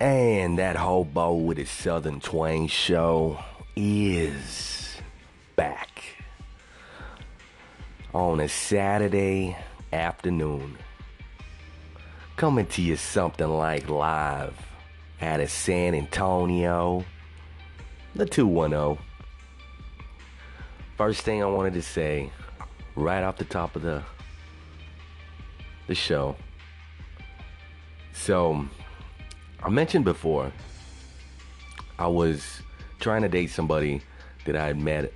And that hobo with his southern twang show is back on a Saturday afternoon. Coming to you something like live out of San Antonio, the 210. First thing I wanted to say, right off the top of the the show. So, I mentioned before, I was trying to date somebody that I had met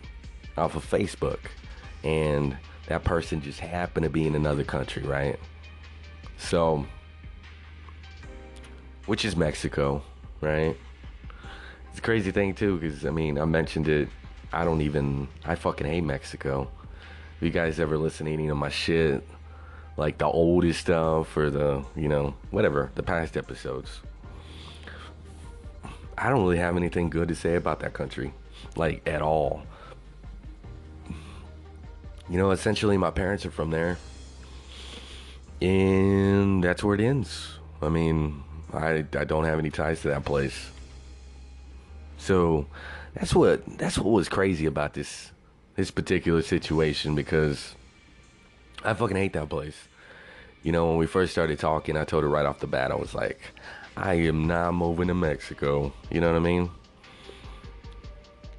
off of Facebook, and that person just happened to be in another country, right? So, which is Mexico, right? It's a crazy thing too, because I mean, I mentioned it. I don't even. I fucking hate Mexico. If you guys ever listen to any of my shit, like the oldest stuff or the, you know, whatever, the past episodes, I don't really have anything good to say about that country, like at all. You know, essentially, my parents are from there, and that's where it ends. I mean, I I don't have any ties to that place. So that's what that's what was crazy about this this particular situation because I fucking hate that place. You know, when we first started talking, I told her right off the bat, I was like, I am not moving to Mexico. You know what I mean?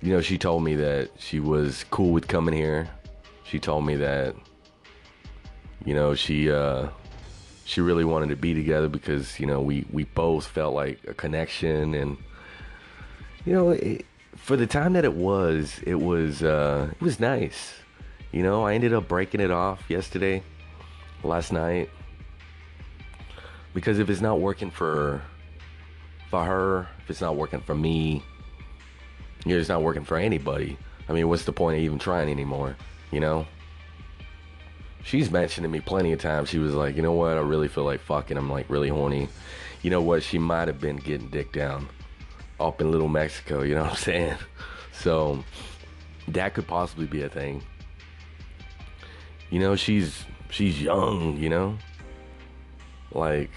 You know, she told me that she was cool with coming here. She told me that, you know, she uh, she really wanted to be together because you know we we both felt like a connection and you know it, for the time that it was, it was uh, it was nice. You know, I ended up breaking it off yesterday, last night, because if it's not working for for her, if it's not working for me, you it's not working for anybody. I mean, what's the point of even trying anymore? You know. She's mentioned to me plenty of times. She was like, you know what? I really feel like fucking. I'm like really horny. You know what? She might have been getting dick down up in Little Mexico. You know what I'm saying? So that could possibly be a thing. You know, she's she's young. You know, like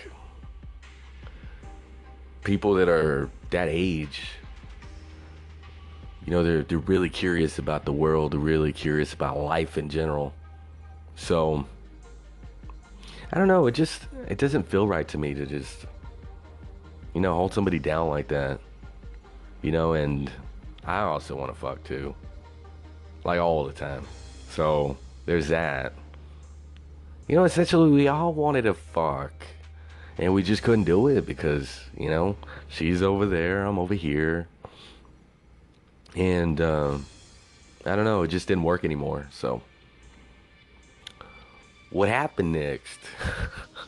people that are that age. You know, they're they're really curious about the world. They're really curious about life in general. So I don't know. It just it doesn't feel right to me to just you know hold somebody down like that. You know, and I also want to fuck too, like all the time. So there's that. You know, essentially we all wanted to fuck, and we just couldn't do it because you know she's over there, I'm over here, and um, I don't know. It just didn't work anymore. So what happened next?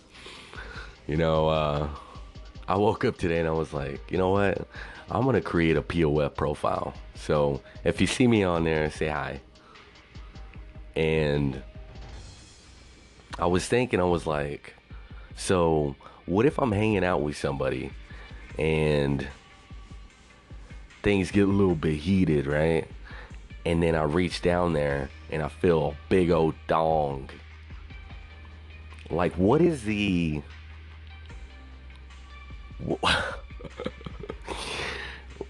you know, uh, I woke up today and I was like, you know what? I'm gonna create a POF profile. So if you see me on there, say hi. And I was thinking, I was like, so what if I'm hanging out with somebody and things get a little bit heated, right? And then I reach down there and I feel a big old dong like what is the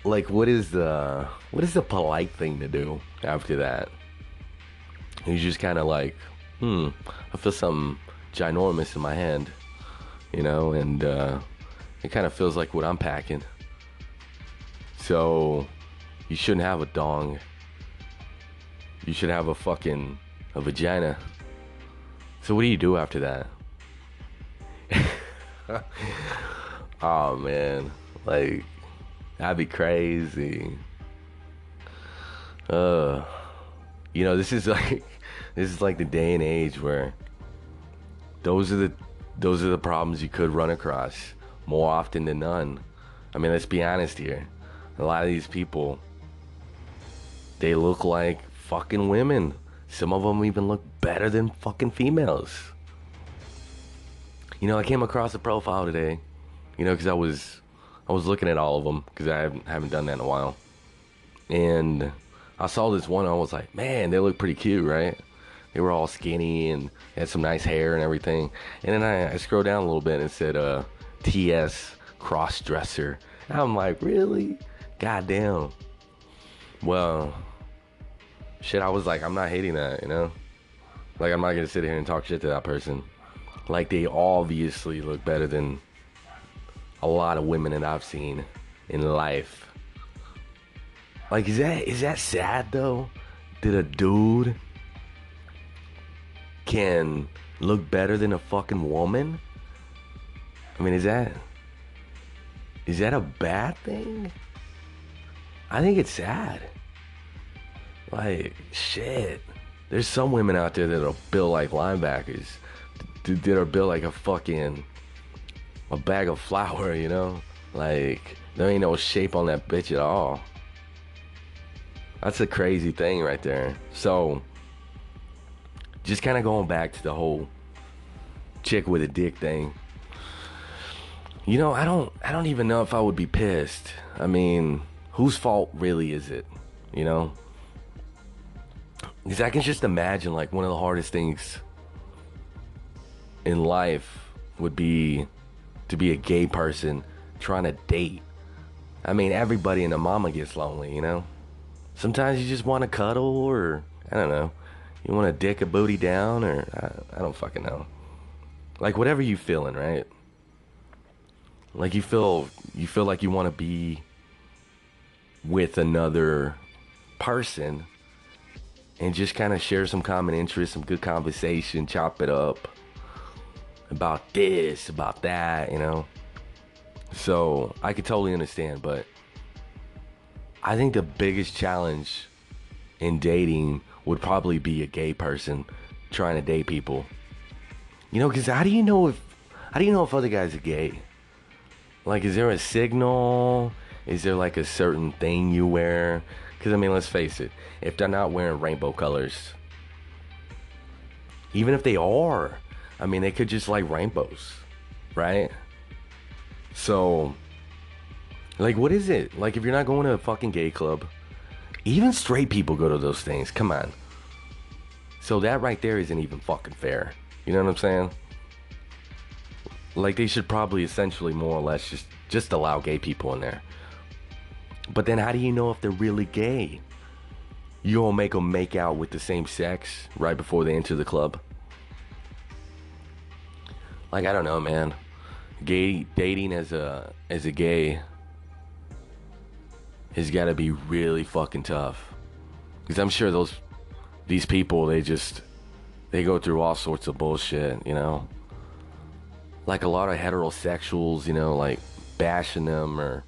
like what is the what is the polite thing to do after that you just kind of like hmm i feel something ginormous in my hand you know and uh it kind of feels like what i'm packing so you shouldn't have a dong you should have a fucking a vagina so what do you do after that? oh man, like that'd be crazy. Uh, you know, this is like this is like the day and age where those are the those are the problems you could run across more often than none. I mean, let's be honest here. A lot of these people they look like fucking women. Some of them even look better than fucking females. You know, I came across a profile today, you know, because I was I was looking at all of them because I haven't, haven't done that in a while, and I saw this one. I was like, man, they look pretty cute, right? They were all skinny and had some nice hair and everything. And then I, I scrolled down a little bit and it said, uh, "T.S. cross dresser. I'm like, really? Goddamn. Well, shit, I was like, I'm not hating that, you know? Like, I'm not gonna sit here and talk shit to that person. Like, they obviously look better than a lot of women that I've seen in life. Like, is that is that sad though? Did a dude can look better than a fucking woman? I mean, is that is that a bad thing? I think it's sad. Like, shit. There's some women out there that are built like linebackers. That are built like a fucking a bag of flour, you know? Like, there ain't no shape on that bitch at all. That's a crazy thing right there. So, just kind of going back to the whole chick with a dick thing. You know, I don't I don't even know if I would be pissed. I mean, whose fault really is it? You know? Because I can just imagine like one of the hardest things in life would be to be a gay person trying to date. I mean, everybody and the mama gets lonely, you know? Sometimes you just want to cuddle or, I don't know, you want to dick a booty down or, I, I don't fucking know. Like, whatever you feeling, right? Like, you feel, you feel like you want to be with another person and just kind of share some common interest, some good conversation, chop it up about this, about that, you know. So I could totally understand, but I think the biggest challenge in dating would probably be a gay person trying to date people. You know, because how do you know if how do you know if other guys are gay? Like, is there a signal? Is there like a certain thing you wear? Because I mean, let's face it, if they're not wearing rainbow colors, even if they are, I mean, they could just like rainbows, right? So, like, what is it? Like, if you're not going to a fucking gay club, even straight people go to those things. Come on. So that right there isn't even fucking fair. You know what I'm saying? Like they should probably essentially more or less just just allow gay people in there. But then how do you know if they're really gay? You don't make them make out with the same sex right before they enter the club. Like I don't know, man. Gay dating as a as a gay has got to be really fucking tough. Cuz I'm sure those these people they just they go through all sorts of bullshit, you know. Like a lot of heterosexuals, you know, like bashing them or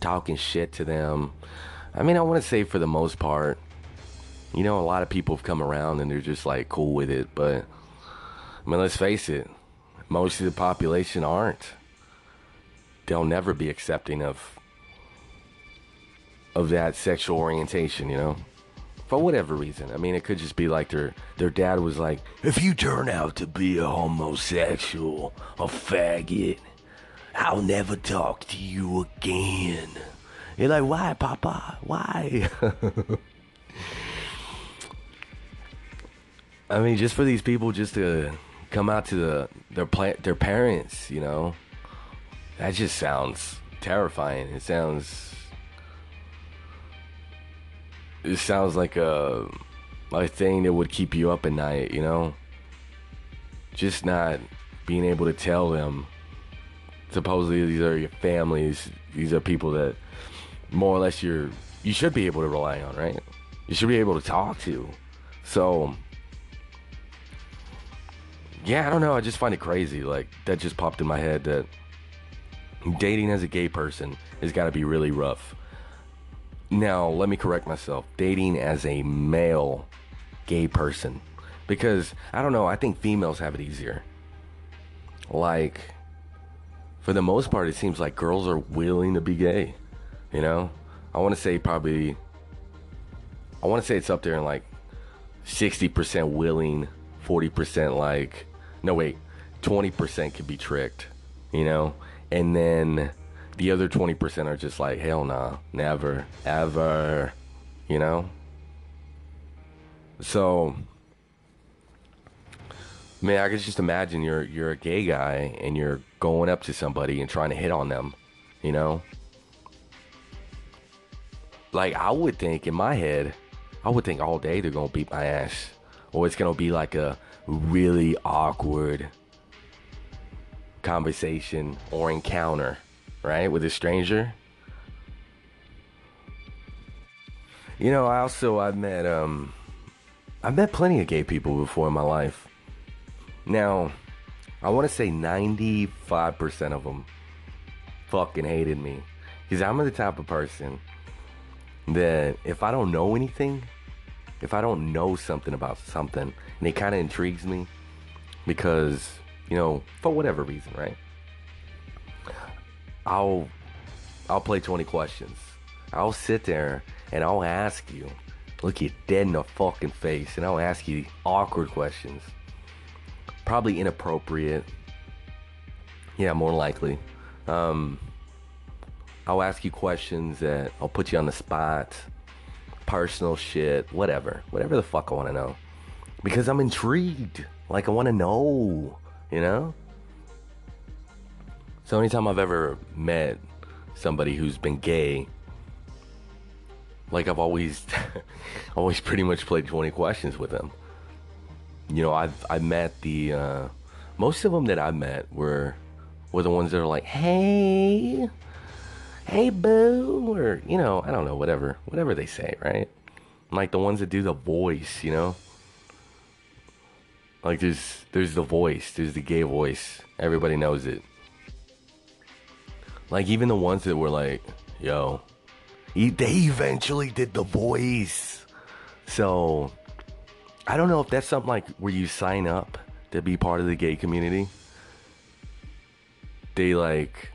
talking shit to them. I mean, I want to say for the most part, you know, a lot of people have come around and they're just like cool with it, but I mean, let's face it, most of the population aren't. They'll never be accepting of of that sexual orientation, you know? For whatever reason. I mean, it could just be like their their dad was like, "If you turn out to be a homosexual, a faggot, I'll never talk to you again." You're like, "Why, Papa? Why?" I mean, just for these people just to come out to the their pla- their parents, you know. That just sounds terrifying. It sounds it sounds like a a thing that would keep you up at night, you know. Just not being able to tell them. Supposedly these are your families. These are people that more or less you're you should be able to rely on, right? You should be able to talk to. So yeah, I don't know. I just find it crazy. Like that just popped in my head that dating as a gay person has got to be really rough. Now, let me correct myself. Dating as a male gay person because I don't know, I think females have it easier. Like for the most part it seems like girls are willing to be gay, you know? I want to say probably I want to say it's up there in like 60% willing, 40% like no, wait. 20% could be tricked, you know? And then the other 20% are just like, hell nah, never, ever, you know? So, Man, I could just imagine you're you're a gay guy and you're going up to somebody and trying to hit on them, you know? Like I would think in my head, I would think all day they're gonna beat my ass. Or it's gonna be like a really awkward conversation or encounter, right? With a stranger. You know, I also I've met um I've met plenty of gay people before in my life. Now, I want to say 95% of them fucking hated me. Because I'm the type of person that if I don't know anything, if I don't know something about something, and it kind of intrigues me, because, you know, for whatever reason, right? I'll I'll play 20 questions. I'll sit there and I'll ask you, look you dead in the fucking face, and I'll ask you awkward questions probably inappropriate. Yeah, more likely. Um, I'll ask you questions that I'll put you on the spot, personal shit, whatever, whatever the fuck I want to know, because I'm intrigued. Like I want to know, you know. So anytime I've ever met somebody who's been gay, like I've always, always pretty much played 20 questions with them you know, I've I met the uh, most of them that I met were were the ones that are like, hey, hey, boo, or you know, I don't know, whatever, whatever they say, right? Like the ones that do the voice, you know. Like there's there's the voice, there's the gay voice. Everybody knows it. Like even the ones that were like, yo, they eventually did the voice. So I don't know if that's something like where you sign up to be part of the gay community. They like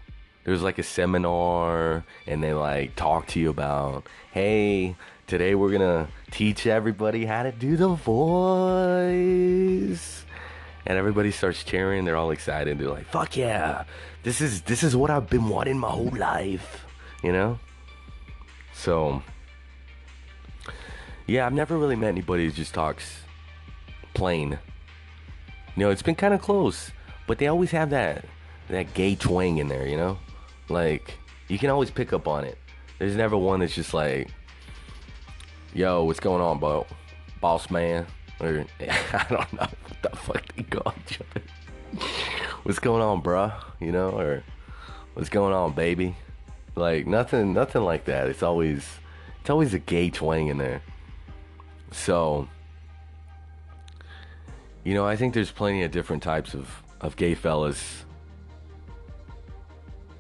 there's like a seminar and they like talk to you about, hey, today we're gonna teach everybody how to do the voice. And everybody starts cheering, they're all excited, they're like, fuck yeah, this is this is what I've been wanting my whole life, you know? So yeah, I've never really met anybody who just talks plain. You know, it's been kind of close, but they always have that that gay twang in there. You know, like you can always pick up on it. There's never one that's just like, "Yo, what's going on, bro? Boss man?" Or I don't know what the fuck they call each other. what's going on, bruh? You know, or what's going on, baby? Like nothing, nothing like that. It's always, it's always a gay twang in there. So you know, I think there's plenty of different types of, of gay fellas.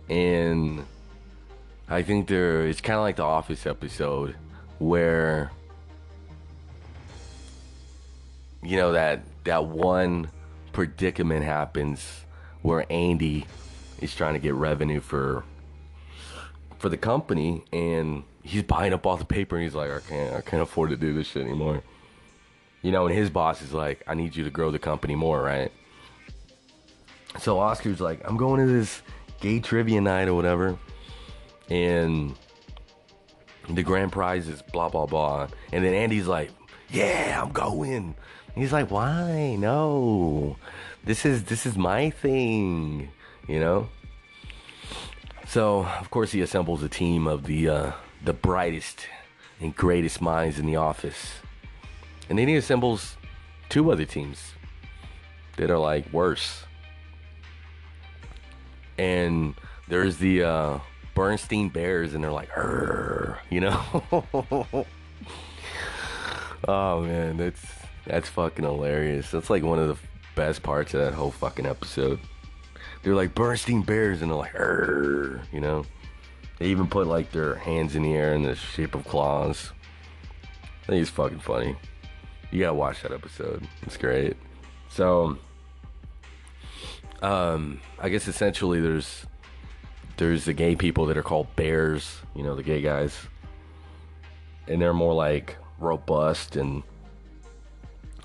And I think there it's kind of like the Office episode where you know that that one predicament happens where Andy is trying to get revenue for for the company and he's buying up all the paper and he's like I can't I can't afford to do this shit anymore. You know, and his boss is like, I need you to grow the company more, right? So Oscar's like, I'm going to this gay trivia night or whatever. And the grand prize is blah blah blah. And then Andy's like, Yeah, I'm going. He's like, Why? No. This is this is my thing. You know? So of course he assembles a team of the uh, the brightest and greatest minds in the office. And then he assembles two other teams that are like worse. And there's the uh, Bernstein Bears, and they're like, you know. oh man, that's that's fucking hilarious. That's like one of the best parts of that whole fucking episode. They're like bursting Bears, and they're like, you know. They even put like their hands in the air in the shape of claws. I think it's fucking funny. You gotta watch that episode. It's great. So, um, I guess essentially there's there's the gay people that are called bears. You know, the gay guys, and they're more like robust and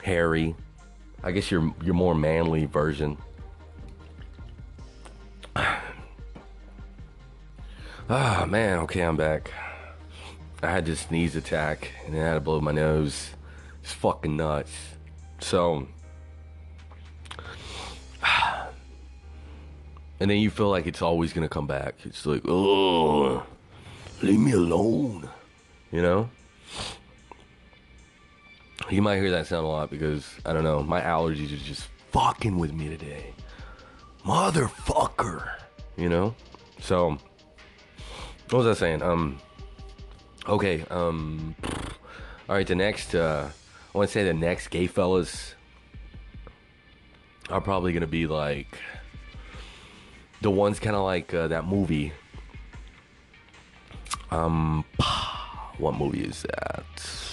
hairy. I guess your your more manly version. Ah, oh, man. Okay, I'm back. I had this sneeze attack and then I had to blow my nose. It's fucking nuts. So, and then you feel like it's always gonna come back. It's like, oh, leave me alone. You know? You might hear that sound a lot because I don't know. My allergies are just fucking with me today, motherfucker. You know. So, what was I saying? Um. Okay. Um. All right. The next. Uh, I want to say the next gay fellas are probably gonna be like the ones kind of like uh, that movie. Um, what movie is that?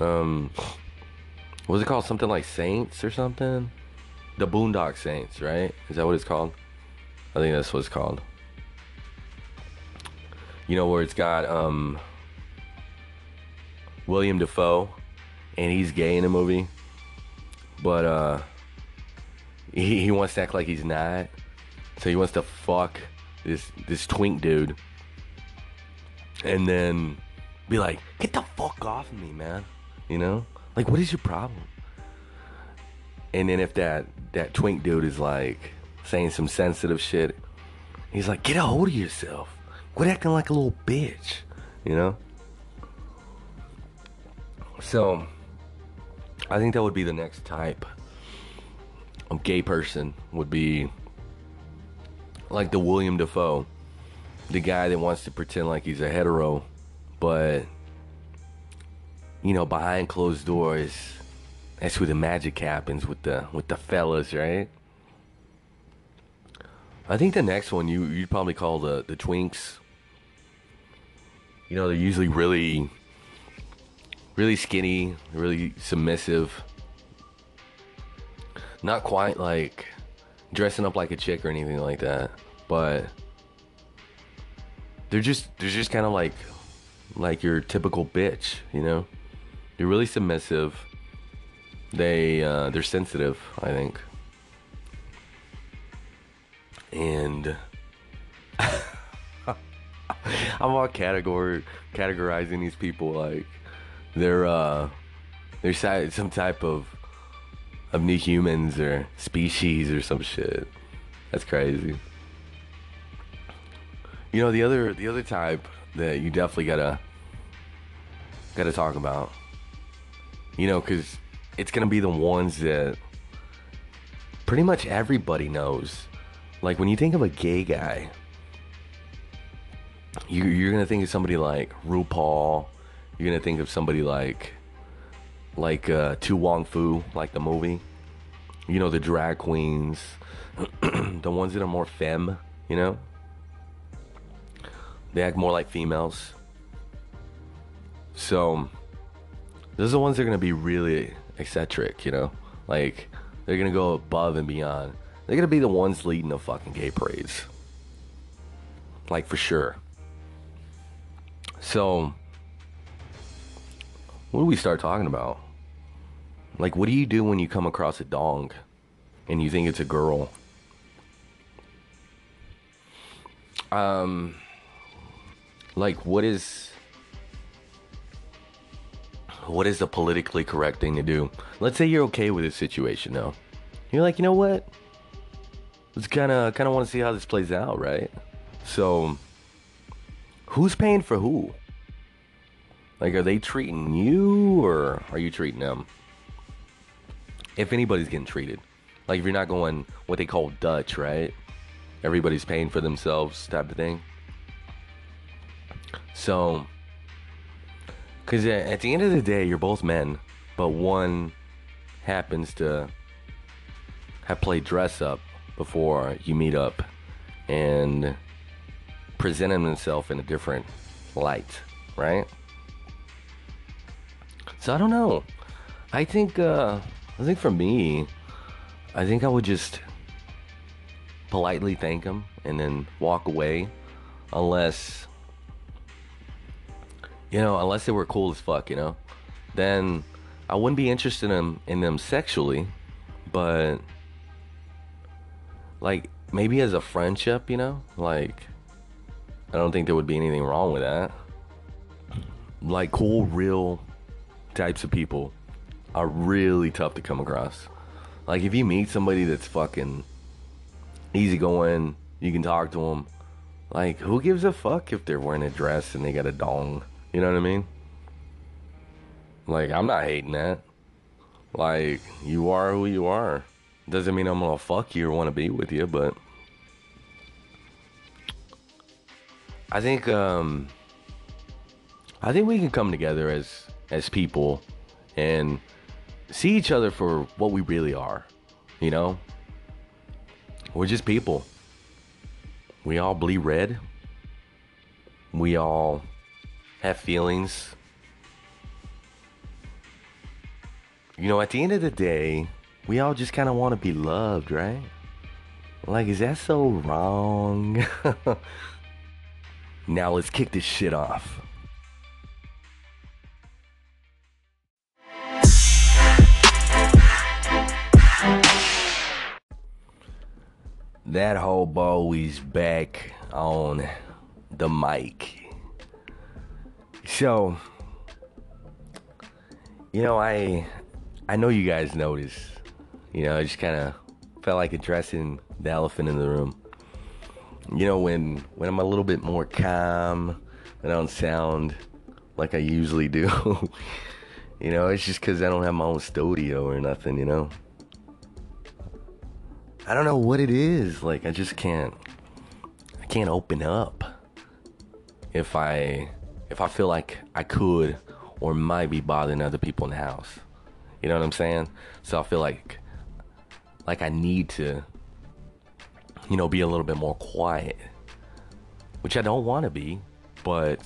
Um, was it called? Something like Saints or something? The Boondock Saints, right? Is that what it's called? I think that's what it's called. You know where it's got um William Dafoe, and he's gay in the movie, but uh he, he wants to act like he's not. So he wants to fuck this this twink dude. And then be like, get the fuck off of me, man. You know? Like what is your problem? And then if that that twink dude is like saying some sensitive shit, he's like, get a hold of yourself. Quit acting like a little bitch. You know? So I think that would be the next type of gay person would be like the William Dafoe, the guy that wants to pretend like he's a hetero, but you know, behind closed doors, that's where the magic happens with the with the fellas, right? I think the next one you you'd probably call the the twinks. You know, they're usually really really skinny, really submissive not quite like dressing up like a chick or anything like that, but they're just they're just kind of like like your typical bitch, you know. They're really submissive. They uh, they're sensitive, I think, and I'm all category categorizing these people like they're uh they're some type of of new humans or species or some shit. That's crazy. You know the other the other type that you definitely gotta gotta talk about. You know, cause it's gonna be the ones that pretty much everybody knows. Like when you think of a gay guy, you, you're gonna think of somebody like RuPaul. You're gonna think of somebody like like uh, To Wong Foo, like the movie. You know, the drag queens, the ones that are more femme, you know? They act more like females. So, those are the ones that are to be really eccentric, you know? Like, they're to go above and beyond. They're to be the ones leading the fucking gay parades. Like, for sure. So, what do we start talking about? Like, what do you do when you come across a dong and you think it's a girl? Um, like, what is what is the politically correct thing to do? Let's say you're okay with this situation now. You're like, you know what? Let's kind of kind of want to see how this plays out, right? So, who's paying for who? Like, are they treating you or are you treating them? if anybody's getting treated. Like if you're not going what they call Dutch, right? Everybody's paying for themselves type of thing. So, because at the end of the day, you're both men, but one happens to have played dress up before you meet up and presenting himself in a different light, right? So I don't know. I think uh, I think for me, I think I would just politely thank him and then walk away, unless you know, unless they were cool as fuck, you know. Then I wouldn't be interested in them in them sexually, but like maybe as a friendship, you know, like I don't think there would be anything wrong with that. Like cool, real types of people are really tough to come across. Like if you meet somebody that's fucking easy going. You can talk to them. Like, who gives a fuck if they're wearing a dress and they got a dong? You know what I mean? Like, I'm not hating that. Like, you are who you are. Doesn't mean I'm gonna fuck you or want to be with you, but I think um I think we can come together as as people and see each other for what we really are. You know? We're just people. We all bleed red. We all have feelings. You know, at the end of the day, we all just kind of want to be loved, right? Like, is that so wrong? now let's kick this shit off. That hobo is back on the mic. So, you know, I I know you guys notice. You know, I just kind of felt like addressing the elephant in the room. You know, when when I'm a little bit more calm, and I don't sound like I usually do. you know, it's just because I don't have my own studio or nothing. You know. I don't know what it is. Like I just can't I can't open up. If I if I feel like I could or might be bothering other people in the house. You know what I'm saying? So I feel like like I need to you know be a little bit more quiet. Which I don't want to be, but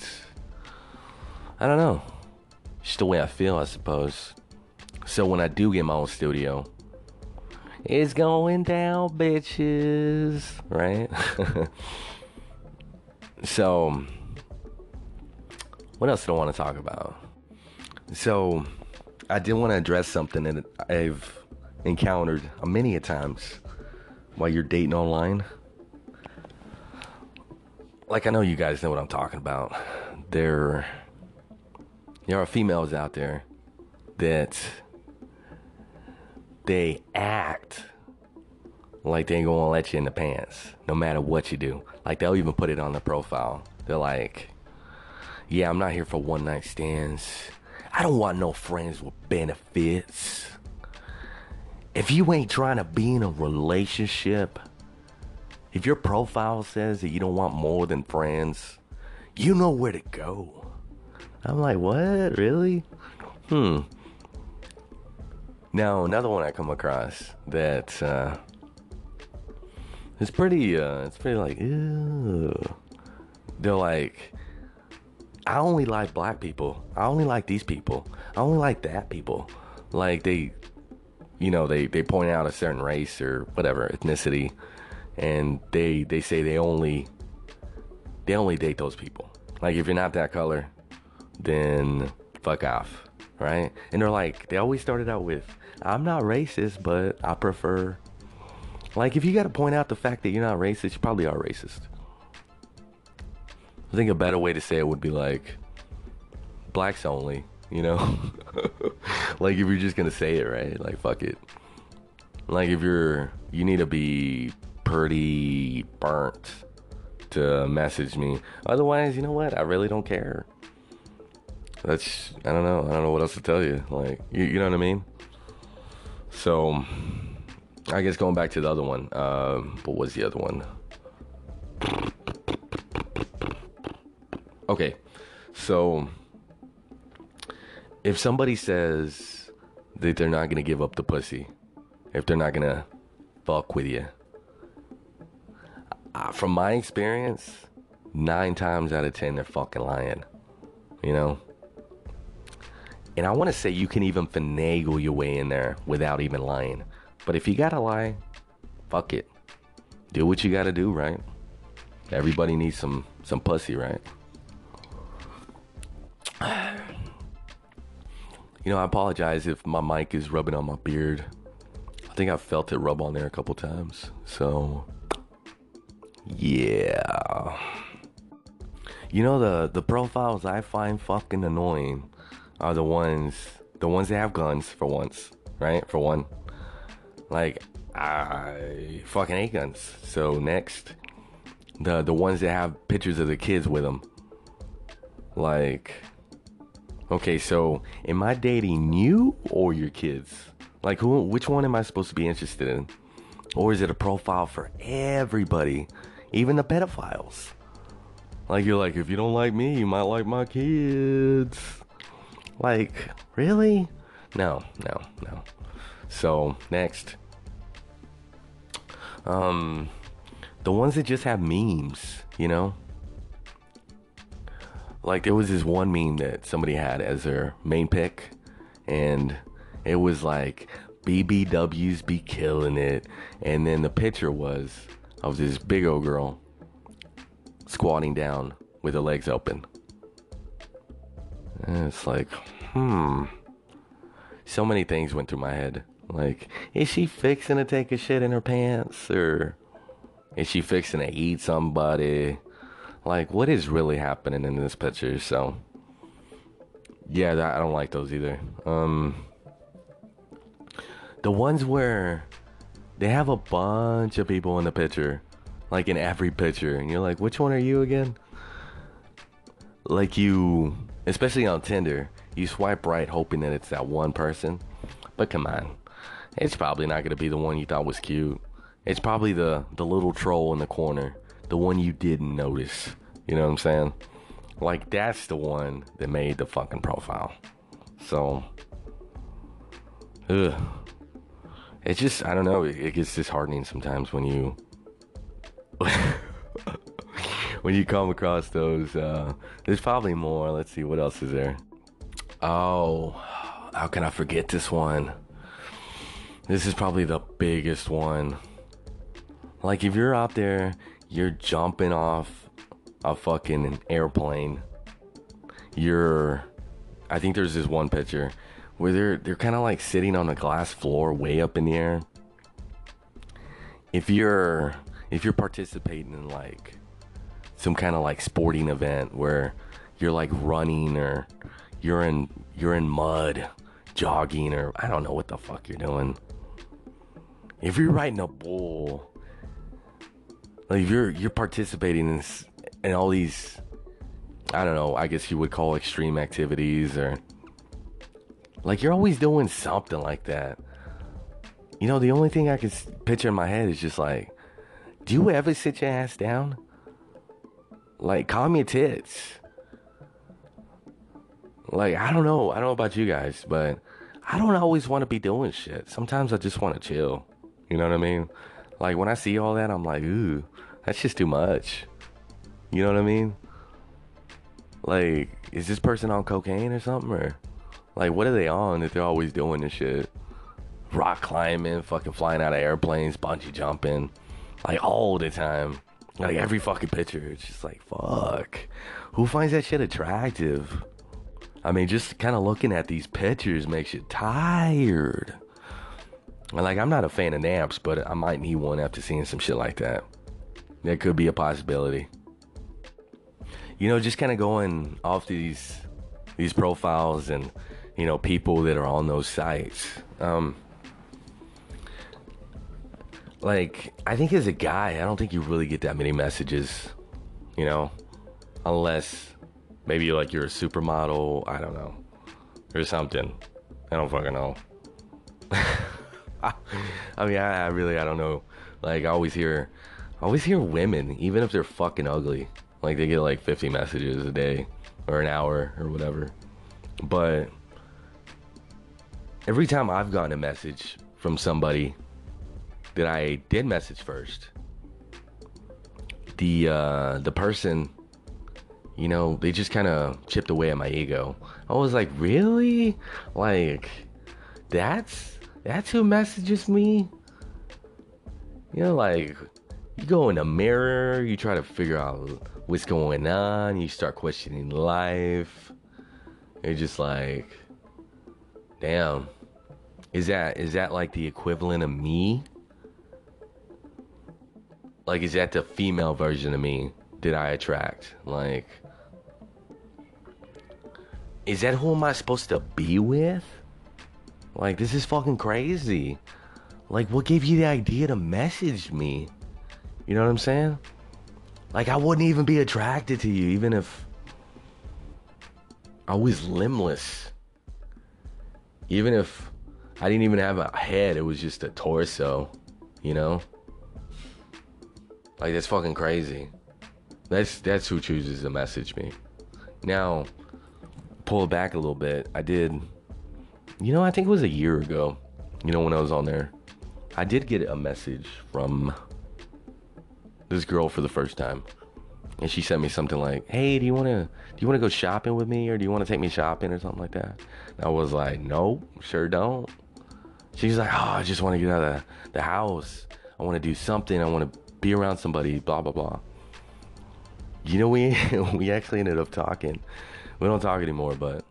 I don't know. Just the way I feel, I suppose. So when I do get my own studio, it's going down, bitches. Right? so, what else do I want to talk about? So, I did want to address something that I've encountered many a times while you're dating online. Like, I know you guys know what I'm talking about. There, there are females out there that they act like they ain't gonna let you in the pants no matter what you do. Like they'll even put it on the profile. They're like, yeah, I'm not here for one night stands. I don't want no friends with benefits. If you ain't trying to be in a relationship, if your profile says that you don't want more than friends, you know where to go. I'm like, what? Really? Hmm. Now, another one I come across that uh, is pretty, uh, it's pretty like, ew. They're like, I only like black people. I only like these people. I only like that people. Like they, you know, they, they point out a certain race or whatever ethnicity, and they they say they only they only date those people. Like if you're not that color, then fuck off right? And they're like, they always started out with, I'm not racist, but I prefer. Like, if you got to point out the fact that you're not racist, you probably are racist. I think a better way to say it would be like, blacks only, you know? like, if you're just gonna say it, right? Like, fuck it. Like, if you're, you need to be pretty burnt to message me. Otherwise, you know what? I really don't care that's I don't know. I don't know what else to tell you. Like you, you know what I mean? So I guess going back to the other one. Uh, what was the other one? Okay, so if somebody says that they're not gonna give up the pussy, if they're not gonna fuck with you, uh, from my experience, nine times out of ten they're fucking lying. You know, and I want to say you can even finagle your way in there without even lying. But if you gotta lie, fuck it. Do what you gotta do, right? Everybody needs some some pussy, right? You know, I apologize if my mic is rubbing on my beard. I think I've felt it rub on there a couple times. So, yeah. You know the the profiles I find fucking annoying are the ones the ones that have guns for once, right? For one. Like I fucking hate guns. So next, the the ones that have pictures of the kids with them. Like, okay, so am I dating you or your kids? Like, who? Which one am I supposed to be interested in? Or is it a profile for everybody, even the pedophiles? Like, you're like, if you don't like me, you might like my kids. Like, really? No, no, no. So next, um, the ones that just have memes, you know. Like there was this one meme that somebody had as their main pick, and it was like BBWs be killing it, and then the picture was of this big old girl squatting down with her legs open. And it's like, hmm. So many things went through my head. Like, is she fixing to take a shit in her pants? Or is she fixing to eat somebody? Like, what is really happening in this picture? So, yeah, I don't like those either. Um, the ones where they have a bunch of people in the picture, like in every picture, and you're like, which one are you again? Like, you, especially on Tinder, you swipe right hoping that it's that one person. But come on, it's probably not to be the one you thought was cute. It's probably the the little troll in the corner, the one you didn't notice. You know what I'm saying? Like that's the one that made the fucking profile. So, ugh. It's just I don't know. It gets disheartening sometimes when you when you come across those. Uh, there's probably more. Let's see what else is there. Oh, how can I forget this one? This is probably the biggest one. Like, if you're out there, you're jumping off a fucking airplane. You're, I think there's this one picture where they're they're kind of like sitting on a glass floor, way up in the air. If you're if you're participating in like some kind of like sporting event where you're like running or you're in you're in mud jogging or I don't know what the fuck you're doing. If you're riding a bull, like if you're you're participating in all these, I don't know. I guess you would call extreme activities or like you're always doing something like that. You know, the only thing I can picture in my head is just like, do you ever sit your ass down? Like, calm your tits. Like, I don't know. I don't know about you guys, but I don't always want to be doing shit. Sometimes I just want to chill. You know what I mean? Like, when I see all that, I'm like, ooh, that's just too much. You know what I mean? Like, is this person on cocaine or something? Or, like, what are they on that they're always doing this shit? Rock climbing, fucking flying out of airplanes, bungee jumping, like, all the time. Like, every fucking picture. It's just like, fuck. Who finds that shit attractive? I mean, just kind of looking at these pictures makes you tired. Like, I'm not a fan of naps, but I might need one after seeing some shit like that. That could be a possibility. You know, just kind of going off these these profiles and you know people that are on those sites. Um, like, I think as a guy, I don't think you really get that many messages. You know, unless Maybe like you're a supermodel. I don't know. Or something. I don't fucking know. I mean, I, I, really, I don't know. Like, I always hear, I always hear women, even if they're fucking ugly, like they get like 50 messages a day or an hour or whatever. But every time I've gotten a message from somebody that I did message first, the uh, the person you know, they just kind of chipped away at my ego. I was like, really? Like, that's that's who messages me? You know, like you go in the mirror, you try to figure out what's going on, you start questioning life. You're just like, damn, is that is that like the equivalent of me? Like, is that the female version of me Did I attract? Like, is that who am I supposed to be with? Like, this is fucking crazy. Like, what gave you the idea to message me? You know what I'm saying? Like, I wouldn't even be attracted to you, even if I was limbless. Even if I didn't even have a head, it was just a torso, you know? Like, that's fucking crazy. That's that's who chooses to message me. Now, pull it back a little bit. I did, you know, I think it was a year ago. You know, when I was on there, I did get a message from this girl for the first time, and she sent me something like, "Hey, do you want to do you want to go shopping with me, or do you want to take me shopping, or something like that?" And I was like, "No, sure don't." She's like, "Oh, I just want to get out of the house. I want to do something. I want to be around somebody." Blah blah blah. You know, we we actually ended up talking. We don't talk anymore, but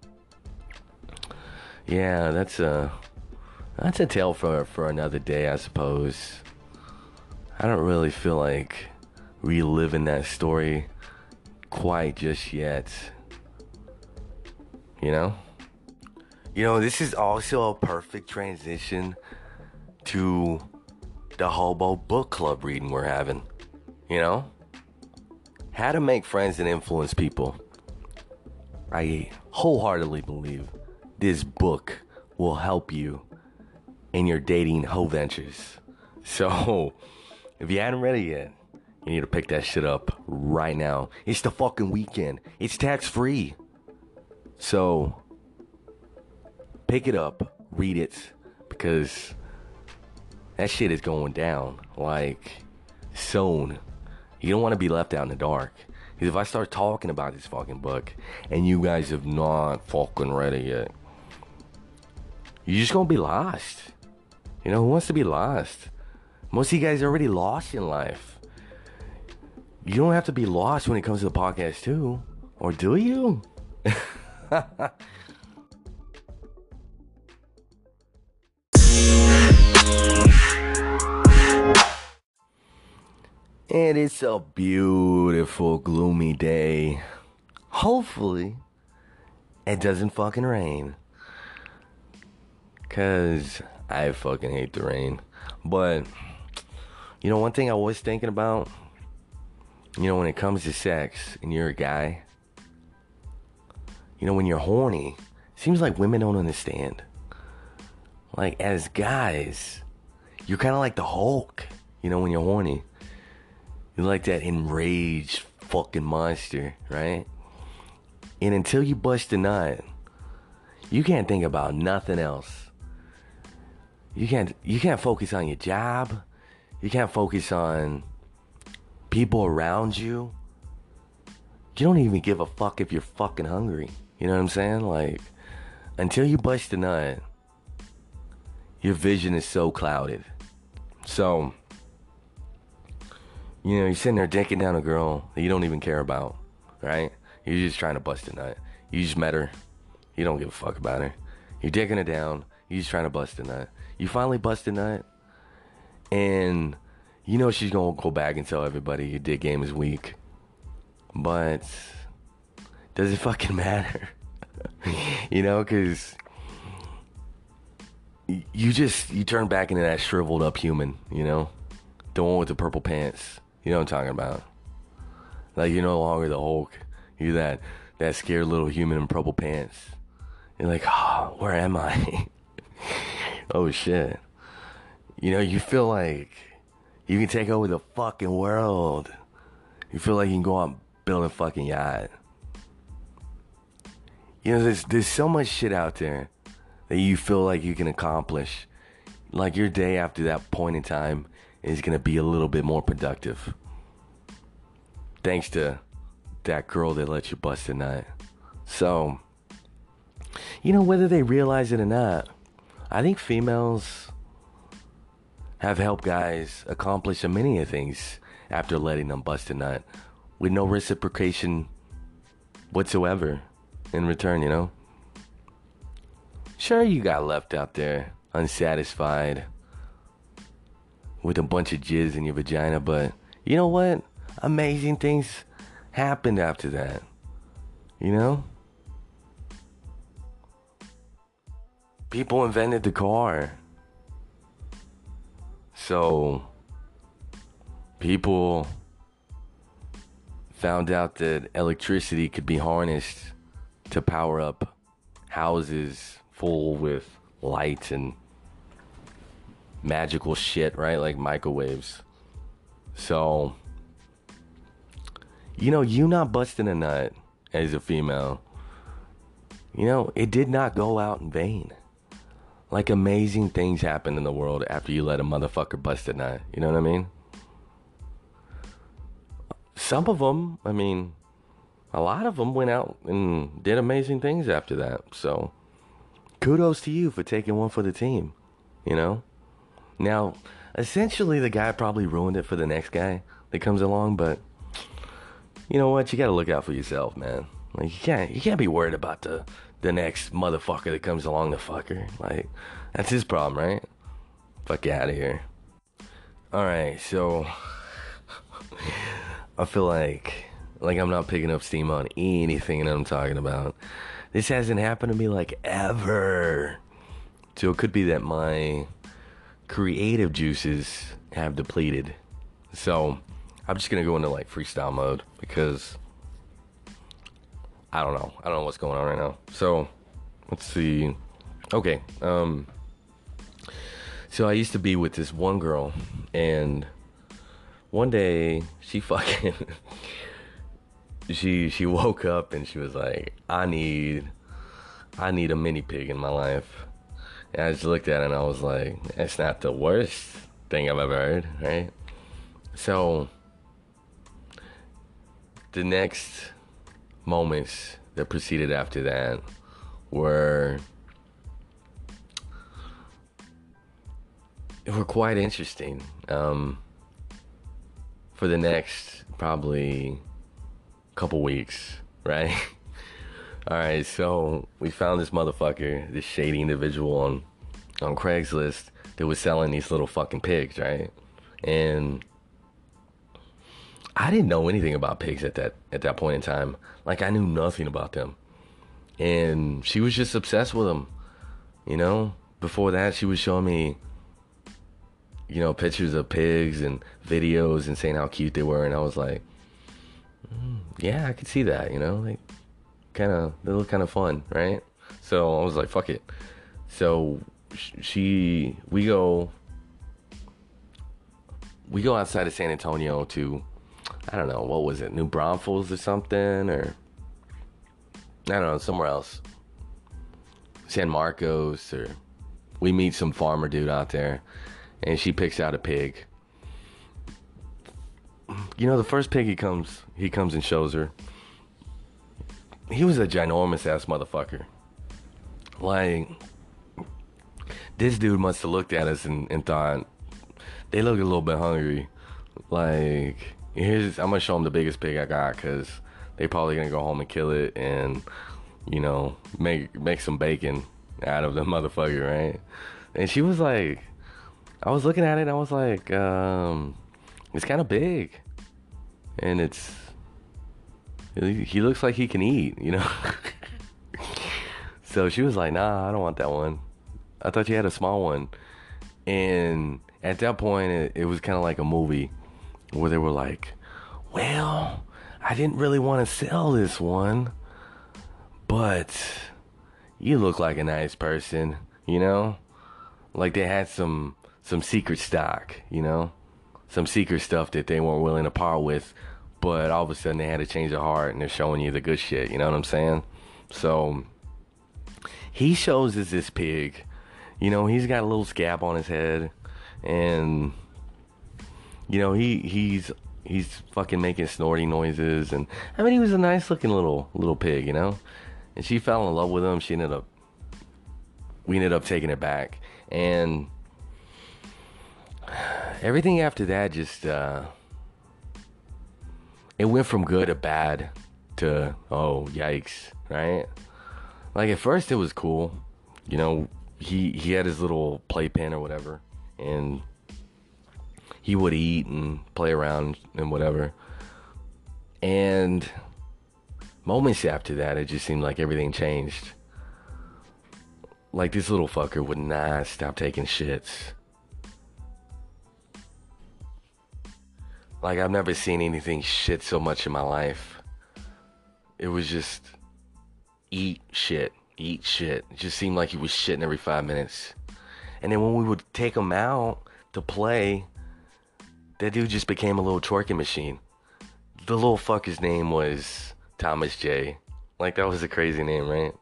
yeah, that's a that's a tale for for another day, I suppose. I don't really feel like reliving that story quite just yet. You know? You know, this is also a perfect transition to the Hobo Book Club reading we're having. You know? How to make friends and influence people. I wholeheartedly believe this book will help you in your dating hoe ventures. So, if you hadn't read it yet, you need to pick that shit up right now. It's the fucking weekend. It's tax free. So, pick it up, read it, because that shit is going down like soon. You don't want to be left out in the dark. Because if I start talking about this fucking book and you guys have not fucking read it yet, you're just gonna be lost. You know, who wants to be lost? Most of you guys are already lost in life. You don't have to be lost when it comes to the podcast, too. Or do you? And it's a beautiful, gloomy day. Hopefully, it doesn't fucking rain. Cause I fucking hate the rain. But, you know, one thing I was thinking about, you know, when it comes to sex and you're a guy, you know, when you're horny, seems like women don't understand. Like, as guys, you're kind of like the Hulk, you know, when you're horny. You're like that enraged fucking monster, right? And until you bust a nut, you can't think about nothing else. You can't you can't focus on your job. You can't focus on people around you. You don't even give a fuck if you're fucking hungry. You know what I'm saying? Like until you bust a nut, your vision is so clouded. So you know, you're sitting there dicking down a girl that you don't even care about, right? You're just trying to bust a nut. You just met her. You don't give a fuck about her. You're dicking her down. You're just trying to bust a nut. You finally bust a nut, and you know she's gonna go back and tell everybody your dick game is weak. But does it fucking matter? you know, because you just you turn back into that shriveled up human. You know, the one with the purple pants. You know what I'm talking about? Like you're no longer the Hulk. You're that that scared little human in purple pants. You're like, oh, where am I? oh shit. You know, you feel like you can take over the fucking world. You feel like you can go out and build a fucking yacht. You know, there's there's so much shit out there that you feel like you can accomplish. Like your day after that point in time is to be a little bit more productive. Thanks to that girl that let you bust a nut. So, you know, whether they realize it or not, I think females have helped guys accomplish a many of things after letting them bust a nut with no reciprocation whatsoever in return, you know? Sure, you got left out there unsatisfied with a bunch of jizz in your vagina, but you know what? Amazing things happened after that. You know? People invented the car. So people found out that electricity could be harnessed to power up houses full with light and magical shit, right? Like microwaves. So, you know, you not busting a nut as a female, you know, it did not go out in vain. Like amazing things happen in the world after you let a motherfucker bust a nut. You know what I mean? Some of them, I mean, a lot of them went out and did amazing things after that. So, kudos to you for taking one for the team, you know? Now, essentially, the guy probably ruined it for the next guy that comes along, but you know what? You gotta look out for yourself, man. Like, you can't, you can't be worried about the, the next motherfucker that comes along the fucker. Like, that's his problem, right? Fuck out of here. Alright, so I feel like like I'm not picking up steam on anything that I'm talking about. This hasn't happened to me like ever. So it could be that my creative juices have depleted. So I'm just gonna go into like freestyle mode because I don't know. I don't know what's going on right now. So let's see. Okay. Um so I used to be with this one girl and one day she fucking she she woke up and she was like, I need I need a mini pig in my life. And I just looked at it and I was like, it's not the worst thing I've ever heard, right? So the next moments that proceeded after that were were quite interesting. Um, for the next probably couple weeks, right? All right, so we found this motherfucker, this shady individual on on Craigslist that was selling these little fucking pigs, right? And I didn't know anything about pigs at that at that point in time. Like I knew nothing about them. And she was just obsessed with them. You know? Before that, she was showing me you know, pictures of pigs and videos and saying how cute they were and I was like, mm, yeah, I could see that, you know? Like kind of they look kind of fun, right? So I was like, fuck it. So she we go we go outside of San Antonio to I don't know, what was it, New Braunfels or something, or I don't know, somewhere else. San Marcos, or we meet some farmer dude out there, and she picks out a pig. You know, the first pig he comes, he comes and shows her. He was a ginormous ass motherfucker. Like, this dude must have looked at us and, and thought, they look a little bit hungry. Like, here's I'm gonna show them the biggest pig I got because they probably gonna go home and kill it and you know make make some bacon out of the motherfucker, right? And she was like, I was looking at it, and I was like, um, it's kind of big, and it's he looks like he can eat, you know. so she was like, Nah, I don't want that one. I thought you had a small one, and at that point, it, it was kind of like a movie where they were like, well, I didn't really want to sell this one, but you look like a nice person, you know? Like they had some some secret stock, you know? Some secret stuff that they weren't willing to part with, but all of a sudden they had to change their heart and they're showing you the good shit, you know what I'm saying? So he shows us this pig. You know, he's got a little scab on his head and you know he he's he's fucking making snorty noises and I mean he was a nice looking little little pig, you know? And she fell in love with him. She ended up we ended up taking it back. And everything after that just uh it went from good to bad to oh yikes, right? Like at first it was cool. You know, he he had his little playpen or whatever and he would eat and play around and whatever. And moments after that, it just seemed like everything changed. Like this little fucker would not stop taking shits. Like I've never seen anything shit so much in my life. It was just eat shit, eat shit. It just seemed like he was shitting every five minutes. And then when we would take him out to play, that dude just became a little twerking machine. The little fucker's name was Thomas J. Like that was a crazy name, right?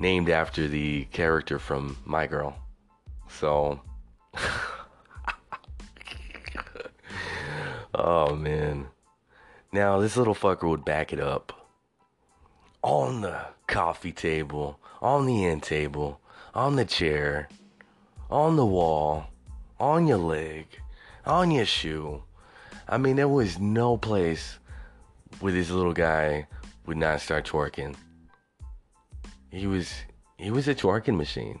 Named after the character from My Girl. So Oh man. Now this little fucker would back it up. On the coffee table, on the end table, on the chair, on the wall, on your leg, on your shoe. I mean, there was no place where this little guy would not start twerking. He was he was a twerking machine.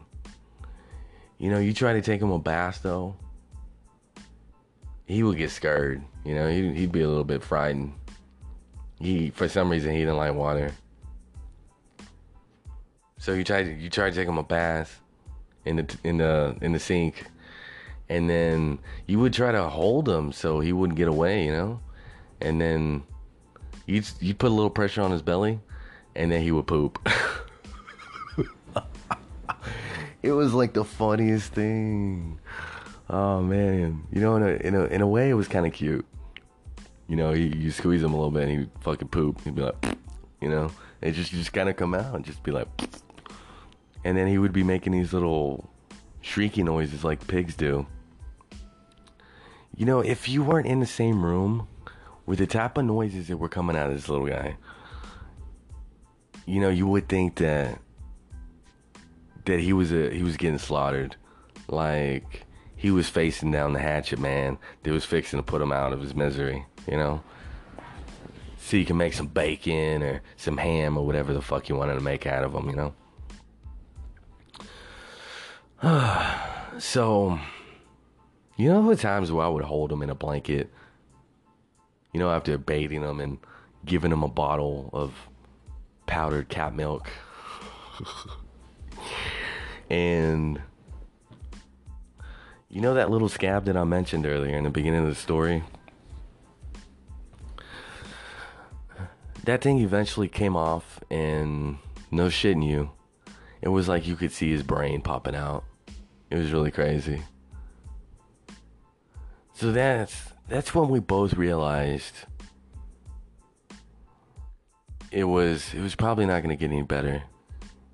You know, you try to take him a bath though, he would get scared. You know, he'd, he'd be a little bit frightened. He, for some reason, he didn't like water. So you try to you try to take him a bath in the in the in the sink, and then you would try to hold him so he wouldn't get away. You know, and then you'd you put a little pressure on his belly, and then he would poop. it was like the funniest thing. Oh man, you know, in a in a, in a way, it was kind of cute. You know, you, you squeeze him a little bit, and he'd fucking poop. He'd be like, you know, it just just kind of come out and just be like, and then he would be making these little shrieky noises like pigs do. You know, if you weren't in the same room with the type of noises that were coming out of this little guy, you know, you would think that that he was a he was getting slaughtered. Like he was facing down the hatchet man that was fixing to put him out of his misery, you know? So you can make some bacon or some ham or whatever the fuck you wanted to make out of him, you know? so, you know the times where I would hold him in a blanket, you know, after bathing him and giving him a bottle of powdered cat milk. and you know that little scab that I mentioned earlier in the beginning of the story? That thing eventually came off, and no shitting you, it was like you could see his brain popping out. It was really crazy. So that's that's when we both realized it was it was probably not going to get any better.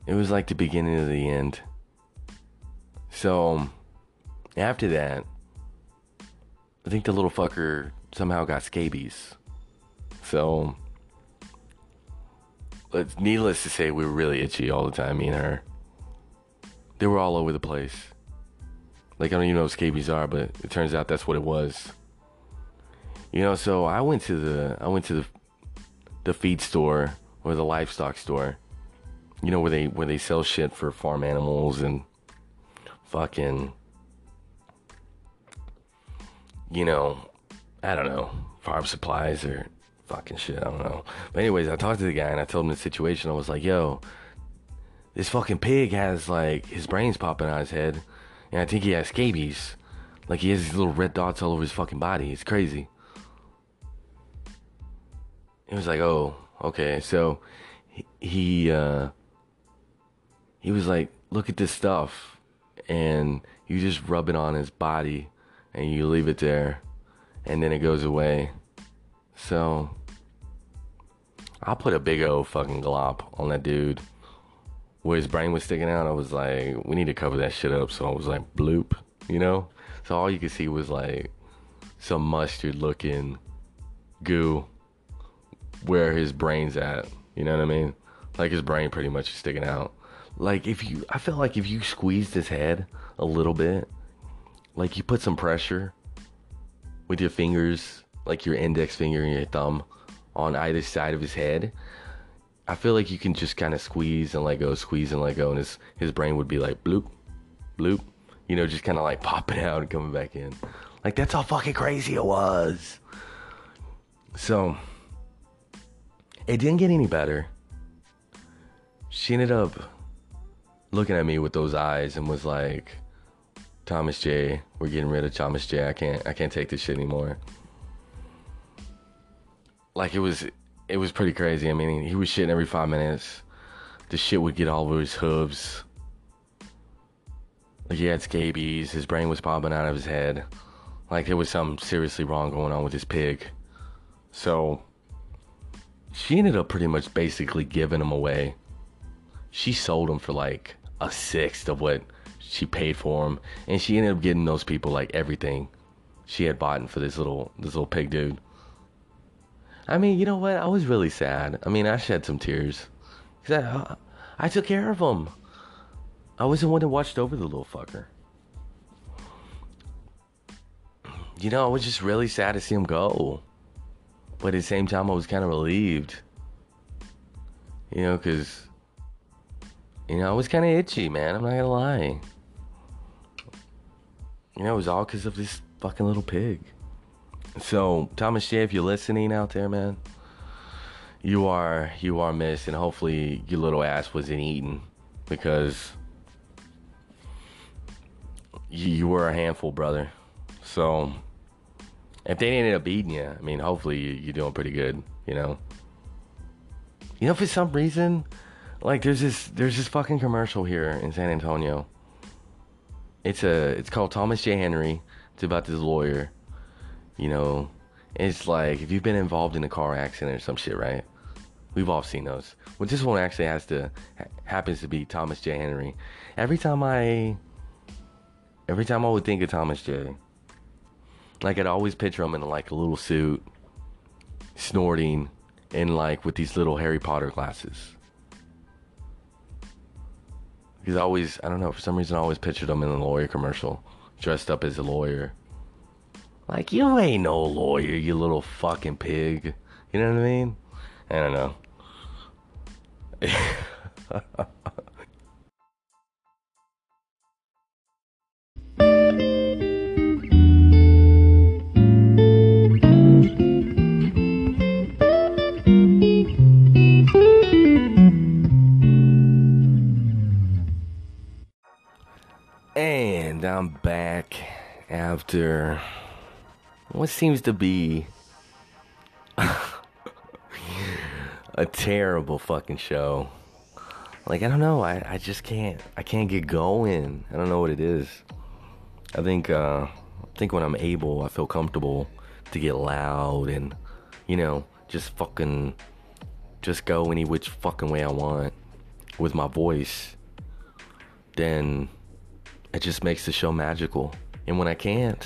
It was like the beginning of the end. So after that, I think the little fucker somehow got scabies. So, needless to say, we were really itchy all the time, me and her. They were all over the place. Like, I don't even know what scabies are, but it turns out that's what it was. You know, so I went to the I went to the the feed store or the livestock store. You know where they where they sell shit for farm animals and fucking you know, I don't know, farm supplies or fucking shit. I don't know. But anyways, I talked to the guy and I told him the situation. I was like, yo, this fucking pig has like his brains popping out his head, and I think he has scabies. Like he has these little red dots all over his fucking body. It's crazy. It was like, oh, okay. So he, he uh he was like, look at this stuff, and you just rub it on his body and you leave it there and then it goes away. So I'll put a big old fucking glop on that dude where his brain was sticking out. I was like, we need to cover that shit up. So I was like, bloop, you know? So all you could see was like some mustard looking goo where his brain's at. You know what I mean? Like his brain pretty much is sticking out. Like if you, I feel like if you squeezed his head a little bit, like you put some pressure with your fingers, like your index finger and your thumb on either side of his head. I feel like you can just kind of squeeze and let go, squeeze and let go, and his his brain would be like bloop, bloop, you know, just kind of like popping out and coming back in. Like that's how fucking crazy it was. So it didn't get any better. She ended up looking at me with those eyes and was like, Thomas J. We're getting rid of Thomas J. I can't I can't take this shit anymore. like it was it was pretty crazy. I mean, he was shitting every five minutes. The shit would get all over his hooves. Like he had scabies. His brain was popping out of his head. Like there was something seriously wrong going on with his pig. So she ended up pretty much basically giving him away. She sold him for like a sixth of what she paid for him, and she ended up getting those people like everything she had bought for this little this little pig dude. I mean, you know what? I was really sad. I mean, I shed some tears. Cause I, I took care of him. I was the one that watched over the little fucker. You know, I was just really sad to see him go. But at the same time, I was kind of relieved. You know, because, you know, I was kind of itchy, man. I'm not going to lie. You know, it was all because of this fucking little pig. So, Thomas J, if you're listening out there, man, you are you are missed, and hopefully your little ass wasn't eaten because you, you were a handful, brother. So, if they ended up eating you, I mean, hopefully you, are doing pretty good, you know. You know, for some reason, like there's this there's this fucking commercial here in San Antonio. It's a it's called Thomas J Henry. It's about this lawyer you know, it's like if you've been involved in a car accident or some shit, right? We've all seen those. Well, this one actually has to happens to be Thomas J. Henry. Every time I, every time I would think of Thomas J. Like I'd always picture him in like a little suit, snorting, and like with these little Harry Potter glasses. He's always, I don't know, for some reason I always pictured him in a lawyer commercial, dressed up as a lawyer like, you ain't no lawyer, you little fucking pig. You know what I mean? I don't know. and I'm back after what seems to be a terrible fucking show. Like I don't know, I, I just can't I can't get going. I don't know what it is. I think uh I think when I'm able I feel comfortable to get loud and you know, just fucking just go any which fucking way I want with my voice, then it just makes the show magical. And when I can't,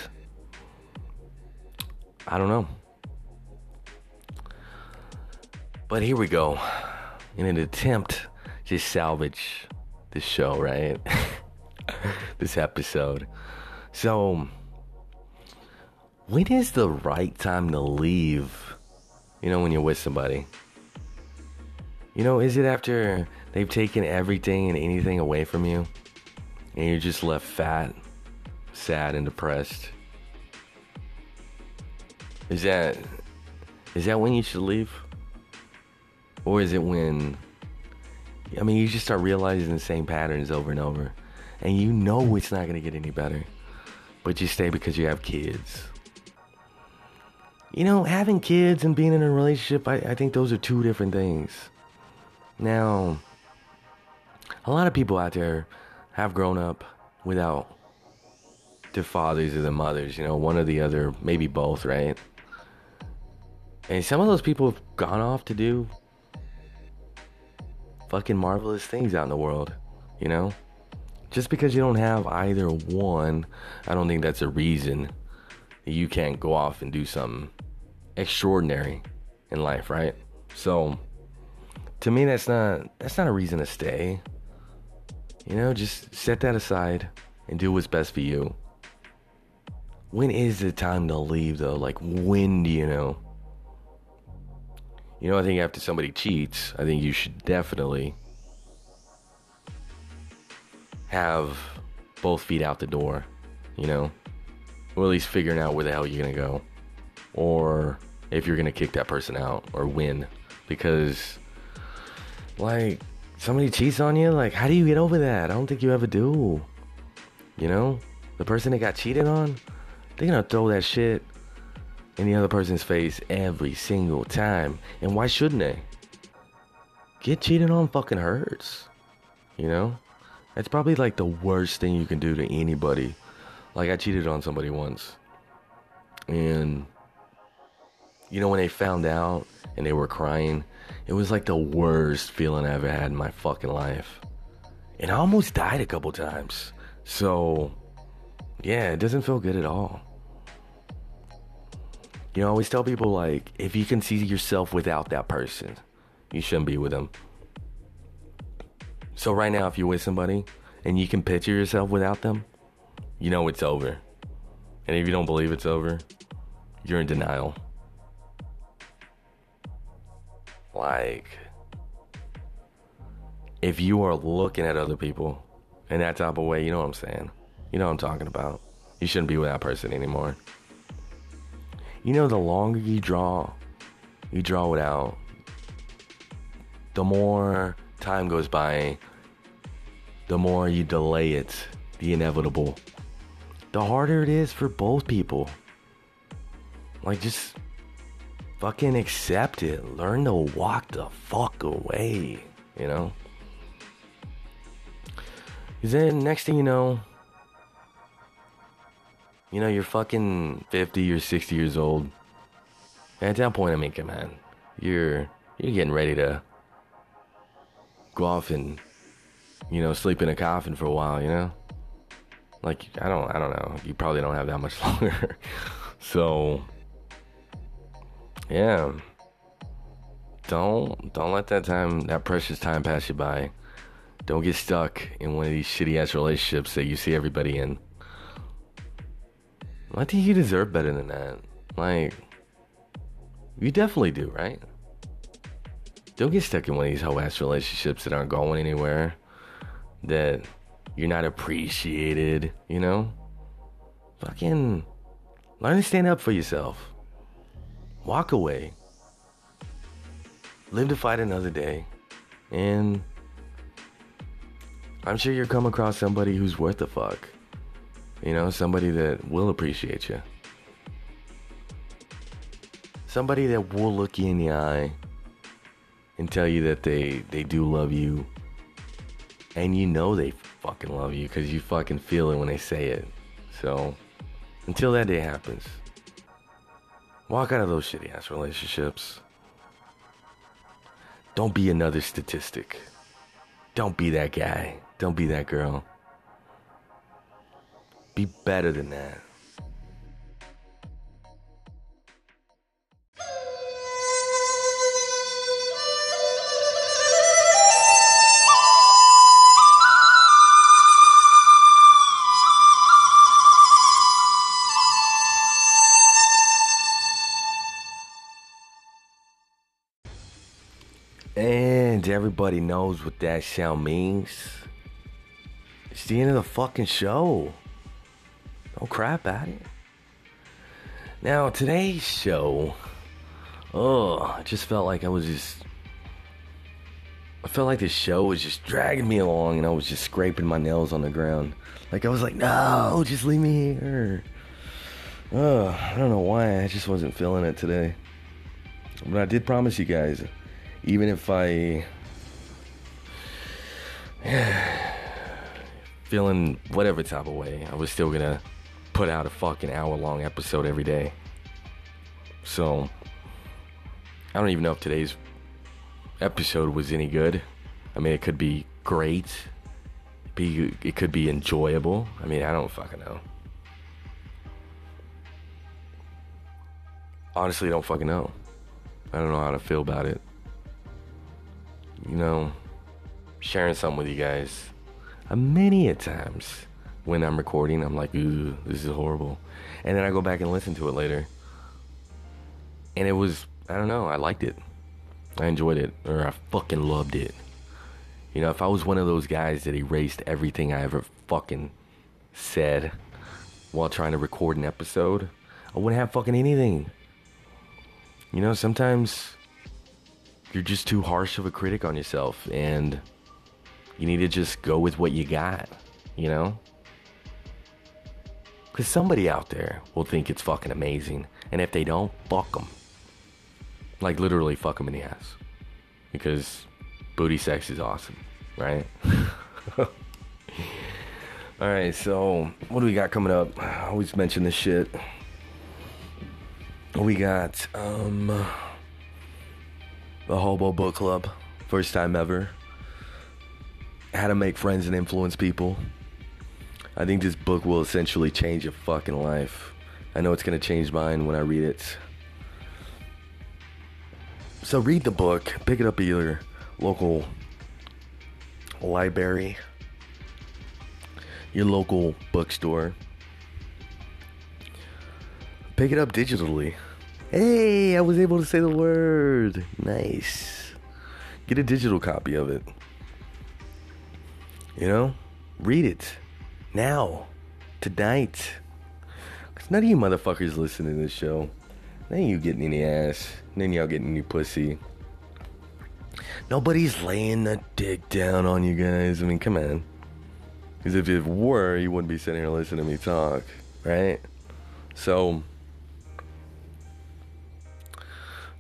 I don't know. But here we go. In an attempt to salvage this show, right? this episode. So, when is the right time to leave? You know, when you're with somebody. You know, is it after they've taken everything and anything away from you? And you're just left fat, sad, and depressed? Is that is that when you should leave? Or is it when I mean you just start realizing the same patterns over and over and you know it's not gonna get any better. But you stay because you have kids. You know, having kids and being in a relationship, I, I think those are two different things. Now, a lot of people out there have grown up without their fathers or their mothers, you know, one or the other, maybe both, right? And some of those people have gone off to do fucking marvelous things out in the world, you know? Just because you don't have either one, I don't think that's a reason you can't go off and do something extraordinary in life, right? So to me that's not that's not a reason to stay. You know, just set that aside and do what's best for you. When is the time to leave though? Like when do you know? You know, I think after somebody cheats, I think you should definitely have both feet out the door, you know? Or at least figuring out where the hell you're gonna go. Or if you're gonna kick that person out or win. Because, like, somebody cheats on you, like, how do you get over that? I don't think you ever do. You know? The person that got cheated on, they're gonna throw that shit in the other person's face every single time. And why shouldn't they? Get cheated on fucking hurts. You know? That's probably like the worst thing you can do to anybody. Like I cheated on somebody once. And you know when they found out and they were crying, it was like the worst feeling I ever had in my fucking life. And I almost died a couple times. So yeah, it doesn't feel good at all. You know, I always tell people like, if you can see yourself without that person, you shouldn't be with them. So right now, if you're with somebody and you can picture yourself without them, you know it's over. And if you don't believe it's over, you're in denial. Like, if you are looking at other people in that type of way, you know what I'm saying? You know what I'm talking about. You shouldn't be with that person anymore. You know, the longer you draw, you draw it out, the more time goes by, the more you delay it, the inevitable, the harder it is for both people. Like, just fucking accept it. Learn to walk the fuck away, you know? Then, next thing you know, you know, you're fucking 50 or 60 years old. At that point, I mean, come on. You're, you're getting ready to go off and, you know, sleep in a coffin for a while, you know? Like, I don't, I don't know. You probably don't have that much longer. so, yeah. Don't, don't let that time, that precious time pass you by. Don't get stuck in one of these shitty ass relationships that you see everybody in. I think you deserve better than that. Like, you definitely do, right? Don't get stuck in one of these hoe ass relationships that aren't going anywhere, that you're not appreciated, you know? Fucking learn to stand up for yourself. Walk away. Live to fight another day. And I'm sure you'll come across somebody who's worth the fuck. You know, somebody that will appreciate you. Somebody that will look you in the eye and tell you that they they do love you. And you know they fucking love you cuz you fucking feel it when they say it. So, until that day happens, walk out of those shitty ass relationships. Don't be another statistic. Don't be that guy. Don't be that girl. Be better than that. And everybody knows what that sound means. It's the end of the fucking show. Don't crap at it. Now, today's show, oh, I just felt like I was just. I felt like this show was just dragging me along and I was just scraping my nails on the ground. Like, I was like, no, just leave me here. Oh, I don't know why. I just wasn't feeling it today. But I did promise you guys, even if I. feeling whatever type of way, I was still gonna put out a fucking hour long episode every day. So, I don't even know if today's episode was any good. I mean, it could be great. Be it could be enjoyable. I mean, I don't fucking know. Honestly, don't fucking know. I don't know how to feel about it. You know, sharing something with you guys. a many a times when I'm recording, I'm like, ooh, this is horrible. And then I go back and listen to it later. And it was, I don't know, I liked it. I enjoyed it, or I fucking loved it. You know, if I was one of those guys that erased everything I ever fucking said while trying to record an episode, I wouldn't have fucking anything. You know, sometimes you're just too harsh of a critic on yourself and you need to just go with what you got, you know? Because somebody out there will think it's fucking amazing And if they don't, fuck them. Like literally fuck them in the ass. Because booty sex is awesome, right? All right, so what do we got coming up? I always mention this shit. We got um the Hobo Book Club, first time ever. How to make friends and influence people. I think this book will essentially change your fucking life. I know it's gonna change mine when I read it. So read the book, pick it up at your local library, your local bookstore. Pick it up digitally. Hey, I was able to say the word. Nice. Get a digital copy of it. You know? Read it. Now. Tonight. Because none of you motherfuckers listen to this show. None of you getting any ass. None of y'all getting any pussy. Nobody's laying the dick down on you guys. I mean, come on. Because if it were, you wouldn't be sitting here listening to me talk, right? So,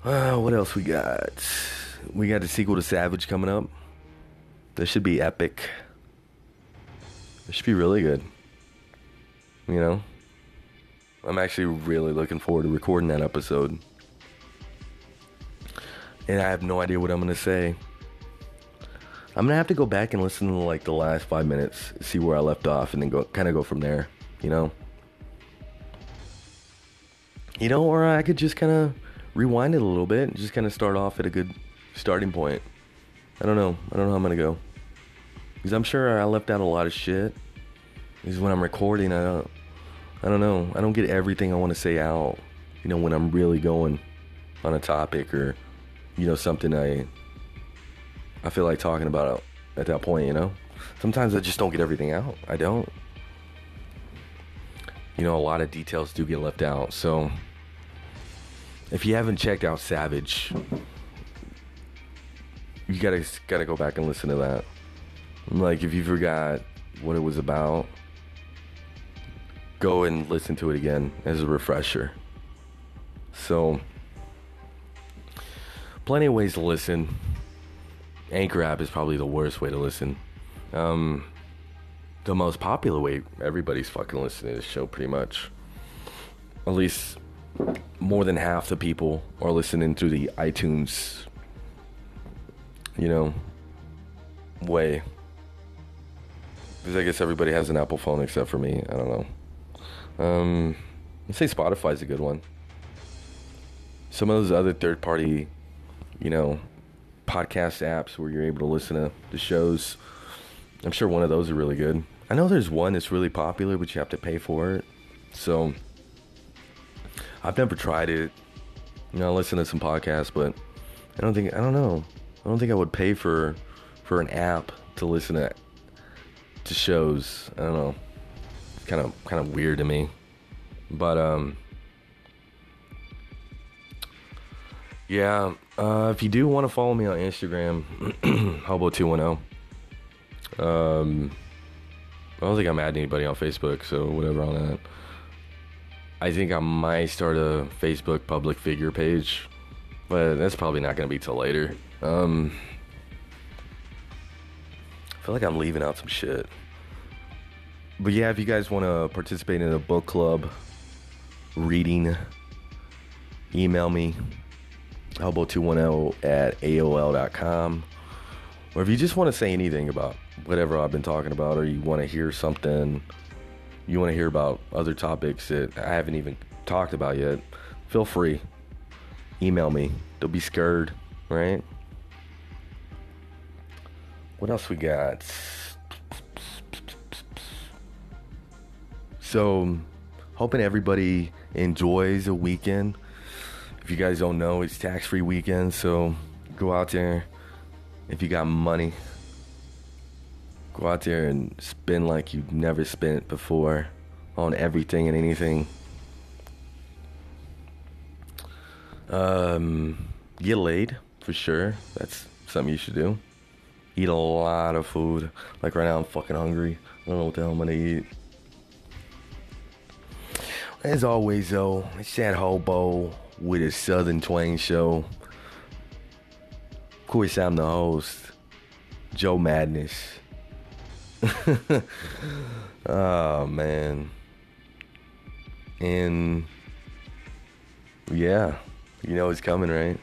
uh, what else we got? We got the sequel to Savage coming up. This should be epic. This should be really good. You know? I'm actually really looking forward to recording that episode. And I have no idea what I'm going to say. I'm going to have to go back and listen to like the last five minutes, see where I left off, and then go kind of go from there, you know? You know, or I could just kind of rewind it a little bit and just kind of start off at a good starting point. I don't know. I don't know how I'm going to go. Because I'm sure I left out a lot of shit. Because when I'm recording, I don't. I don't know. I don't get everything I want to say out. You know, when I'm really going on a topic or, you know, something I I feel like talking about at that point, you know? Sometimes I just don't get everything out. I don't. You know, a lot of details do get left out. So if you haven't checked out Savage, you gotta gotta go back and listen to that. Like if you forgot what it was about, go and listen to it again as a refresher. So plenty of ways to listen. Anchor app is probably the worst way to listen. Um, the most popular way everybody's fucking listening to this show, pretty much. At least more than half the people are listening through the iTunes, you know, way. Because I guess everybody has an Apple phone except for me. I don't know. Um, I'd say Spotify's a good one. Some of those other third party, you know, podcast apps where you're able to listen to the shows. I'm sure one of those are really good. I know there's one that's really popular, but you have to pay for it. So I've never tried it. You know, I listen to some podcasts, but I don't think I don't know. I don't think I would pay for for an app to listen to to shows. I don't know. It's kind of kind of weird to me. But um yeah, uh, if you do want to follow me on Instagram, Hobo210. Um, I don't think I'm adding anybody on Facebook, so whatever on that. I think I might start a Facebook public figure page, but that's probably not going to be till later. Um, I feel like I'm leaving out some shit. But yeah, if you guys want to participate in a book club, reading, email me hobo210 at AOL.com. Or if you just want to say anything about whatever I've been talking about, or you want to hear something, you want to hear about other topics that I haven't even talked about yet, feel free. Email me. Don't be scared, right? What else we got? So, hoping everybody enjoys a weekend if you guys don't know, it's tax free weekend, so go out there. If you got money, go out there and spend like you've never spent before on everything and anything. Um, get laid for sure. That's something you should do. Eat a lot of food. Like right now, I'm fucking hungry. I don't know what the hell I'm gonna eat. as always, though, it's that hobo with a Southern Twang show. Of course, I'm the host, Joe Madness. oh, man. And yeah, you know it's coming, right?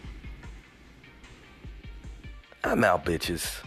I'm out, bitches.